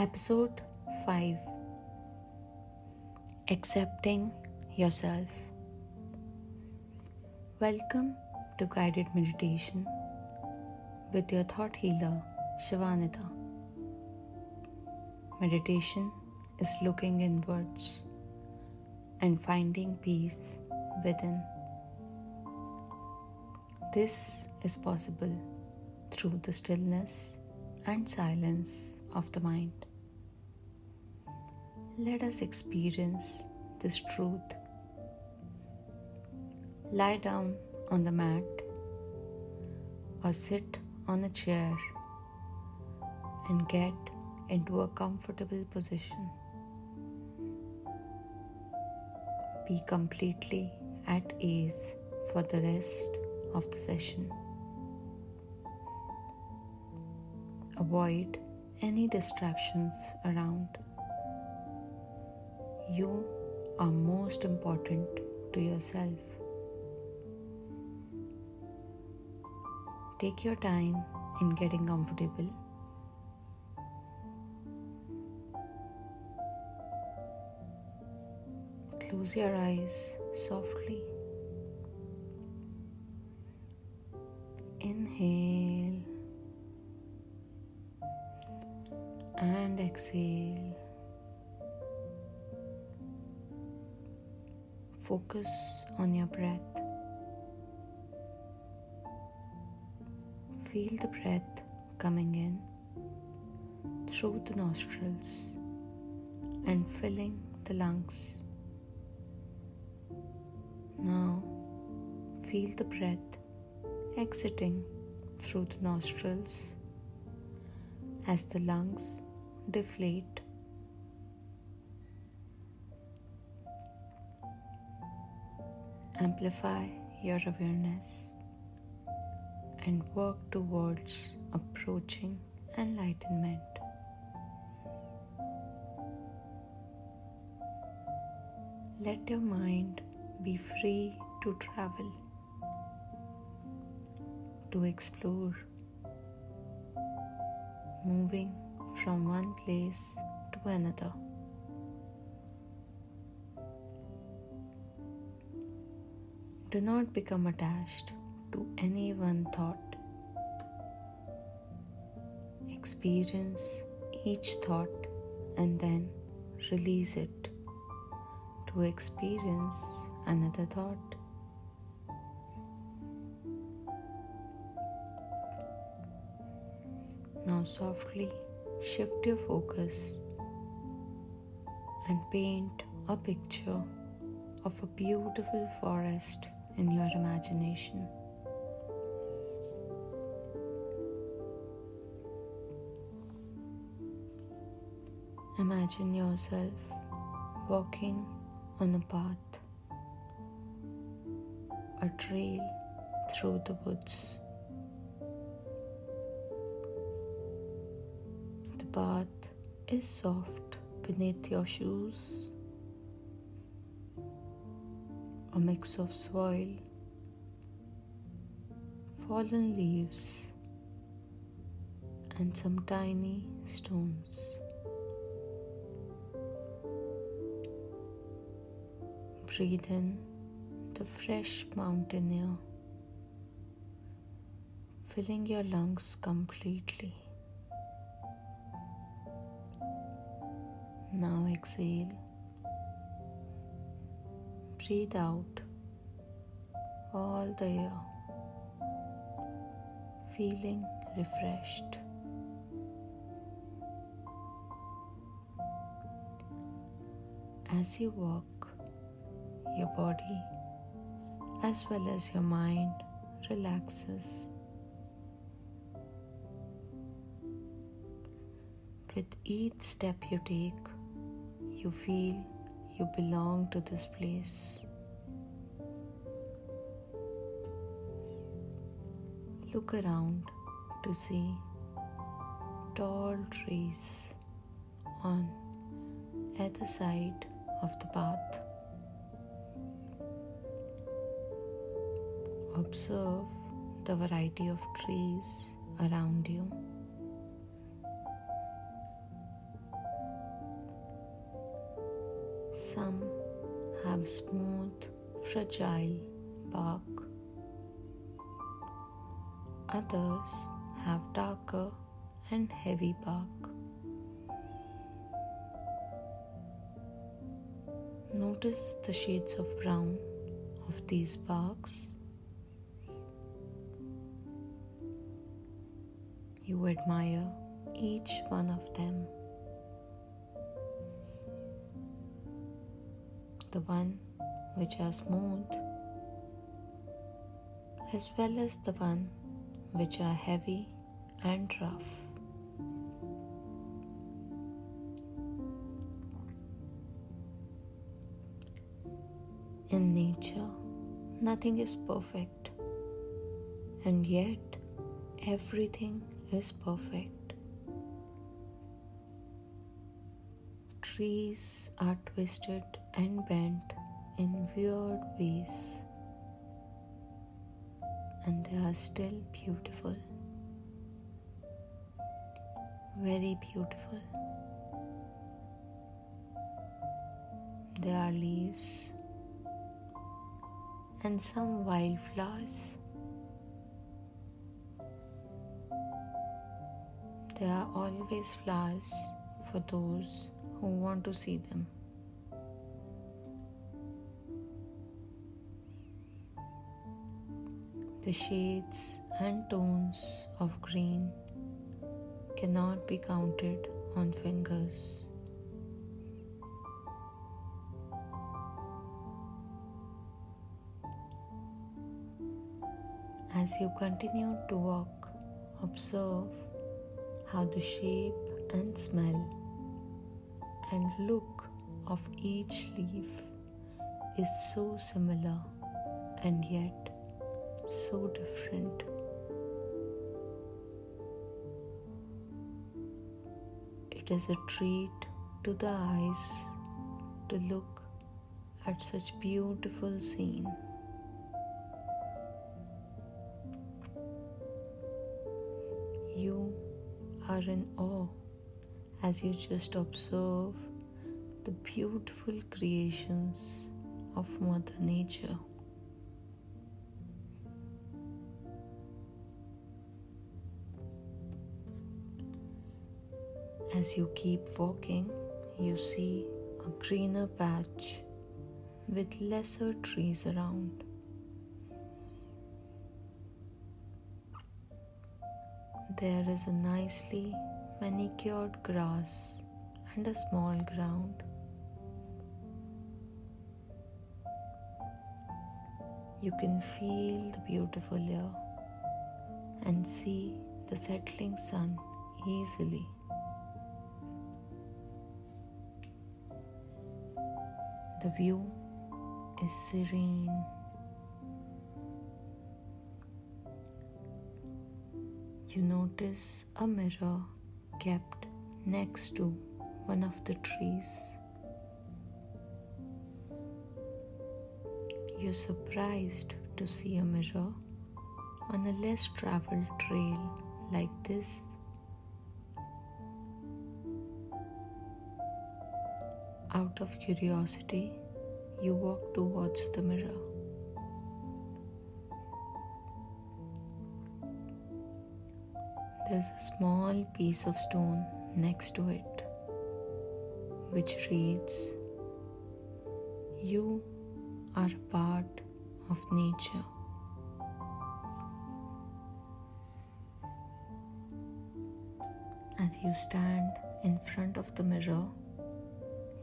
Episode 5 Accepting Yourself. Welcome to Guided Meditation with your thought healer, Shivanita. Meditation is looking inwards and finding peace within. This is possible through the stillness and silence of the mind. Let us experience this truth. Lie down on the mat or sit on a chair and get into a comfortable position. Be completely at ease for the rest of the session. Avoid any distractions around. You are most important to yourself. Take your time in getting comfortable. Close your eyes softly. Focus on your breath. Feel the breath coming in through the nostrils and filling the lungs. Now feel the breath exiting through the nostrils as the lungs deflate. Amplify your awareness and work towards approaching enlightenment. Let your mind be free to travel, to explore, moving from one place to another. Do not become attached to any one thought. Experience each thought and then release it to experience another thought. Now, softly shift your focus and paint a picture of a beautiful forest in your imagination. Imagine yourself walking on a path, a trail through the woods. The path is soft beneath your shoes, a mix of soil, fallen leaves, and some tiny stones. Breathe in the fresh mountain air, filling your lungs completely. Now exhale. Breathe out all the air, feeling refreshed. As you walk, your body as well as your mind relaxes. With each step you take, you feel you belong to this place. Look around to see tall trees on either side of the path. Observe the variety of trees around you. Have smooth, fragile bark. Others have darker and heavy bark. Notice the shades of brown of these barks. You admire each one of them. The one which are smooth, as well as the one which are heavy and rough. In nature, nothing is perfect, and yet everything is perfect. Trees are twisted and bent in weird ways, and they are still beautiful. Very beautiful. There are leaves and some wildflowers. There are always flowers for those who want to see them. The shades and tones of green cannot be counted on fingers. As you continue to walk, observe how the shape and smell and look of each leaf is so similar and yet so different. It is a treat to the eyes to look at such beautiful scene. You are in awe as you just observe the beautiful creations of Mother Nature. As you keep walking, you see a greener patch with lesser trees around. There is a nicely manicured grass and a small ground. You can feel the beautiful air and see the settling sun easily. The view is serene you notice a mirror kept next to one of the trees. You're surprised to see a mirror on a less traveled trail like this. Out of curiosity, you walk towards the mirror. There's a small piece of stone next to it which reads, You are a part of nature. As you stand in front of the mirror,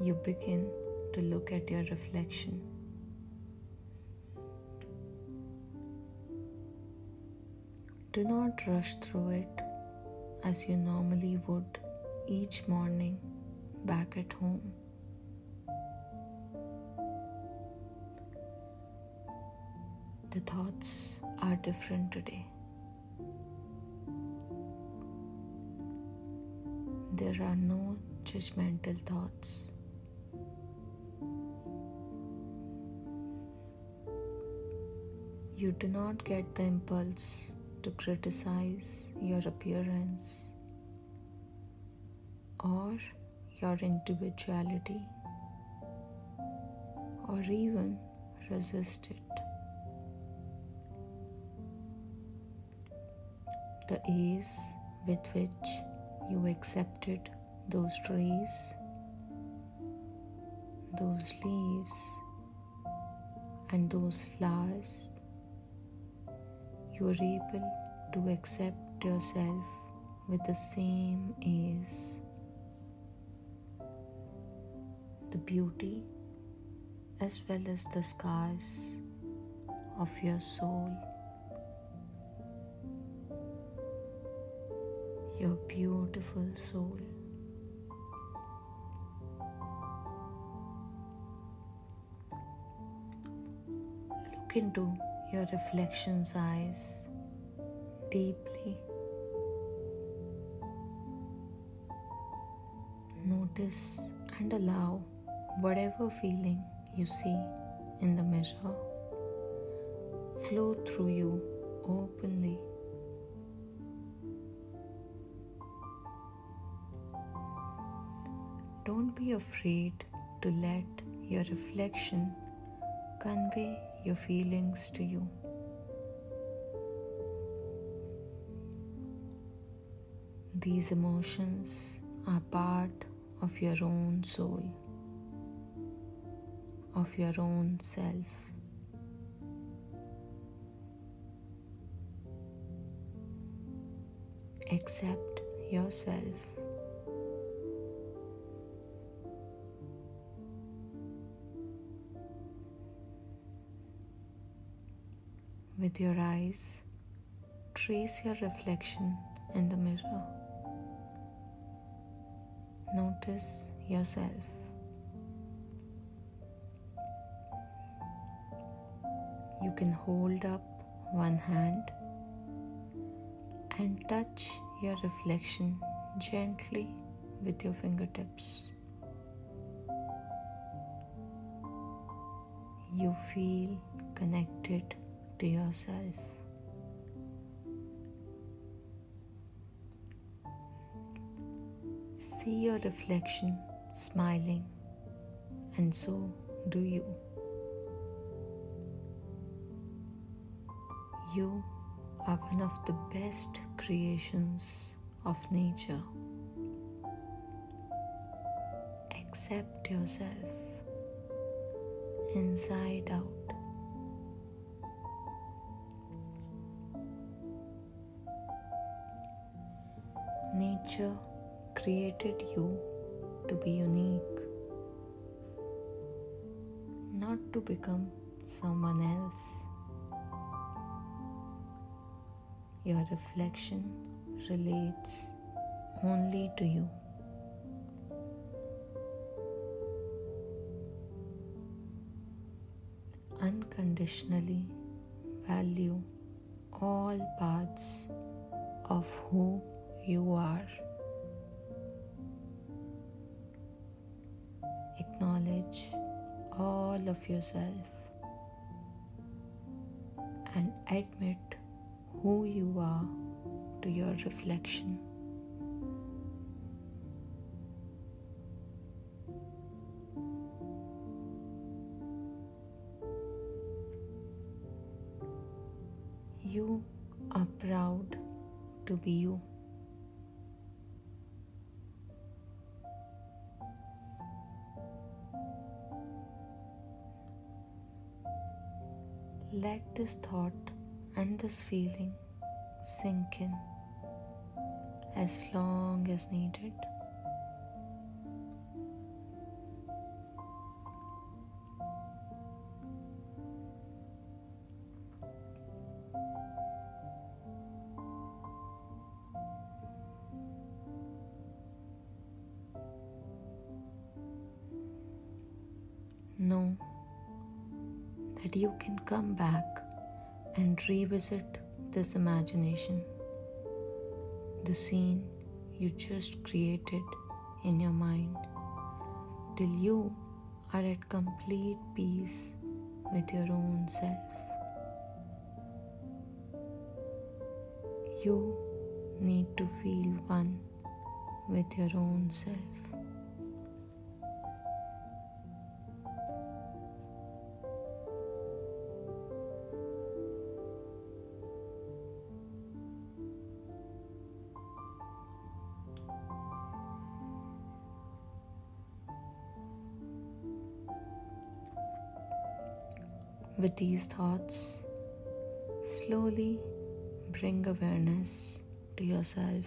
you begin to look at your reflection. Do not rush through it as you normally would each morning back at home. The thoughts are different today. There are no judgmental thoughts. You do not get the impulse to criticize your appearance or your individuality or even resist it. The ease with which you accepted those trees, those leaves, and those flowers, you are able to accept yourself with the same ease. The beauty as well as the scars of your soul. Your beautiful soul. Look into your reflection's eyes deeply. Notice and allow whatever feeling you see in the mirror flow through you openly. Don't be afraid to let your reflection convey your feelings to you. These emotions are part of your own soul of your own self. Accept yourself. With your eyes, trace your reflection in the mirror. Notice yourself. you can hold up one hand and touch your reflection gently with your fingertips. You feel connected to yourself. See your reflection smiling, and so do you. You are one of the best creations of nature. Accept yourself inside out. Nature created you to be unique, not to become someone else. your reflection relates only to you. Unconditionally value all parts of who you are. Acknowledge all of yourself and admit who you are to your reflection. You are proud to be you. Let this thought and this feeling sink in as long as needed. Know that you can come back and revisit this imagination, the scene you just created in your mind, till you are at complete peace with your own self. You need to feel one with your own self. With these thoughts, slowly bring awareness to yourself.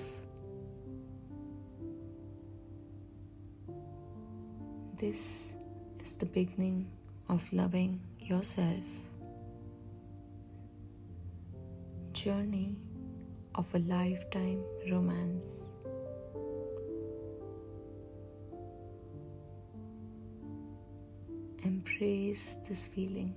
This is the beginning of loving yourself. Journey of a lifetime romance. Embrace this feeling.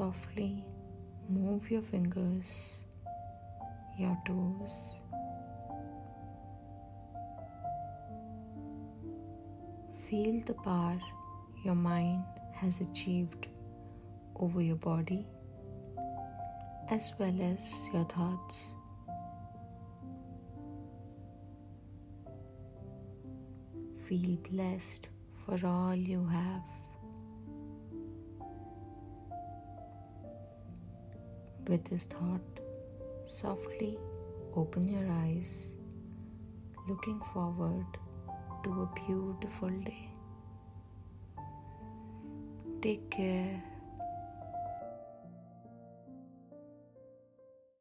Softly move your fingers, your toes. Feel the power your mind has achieved over your body as well as your thoughts. Feel blessed for all you have. With this thought, softly open your eyes, looking forward to a beautiful day. Take care.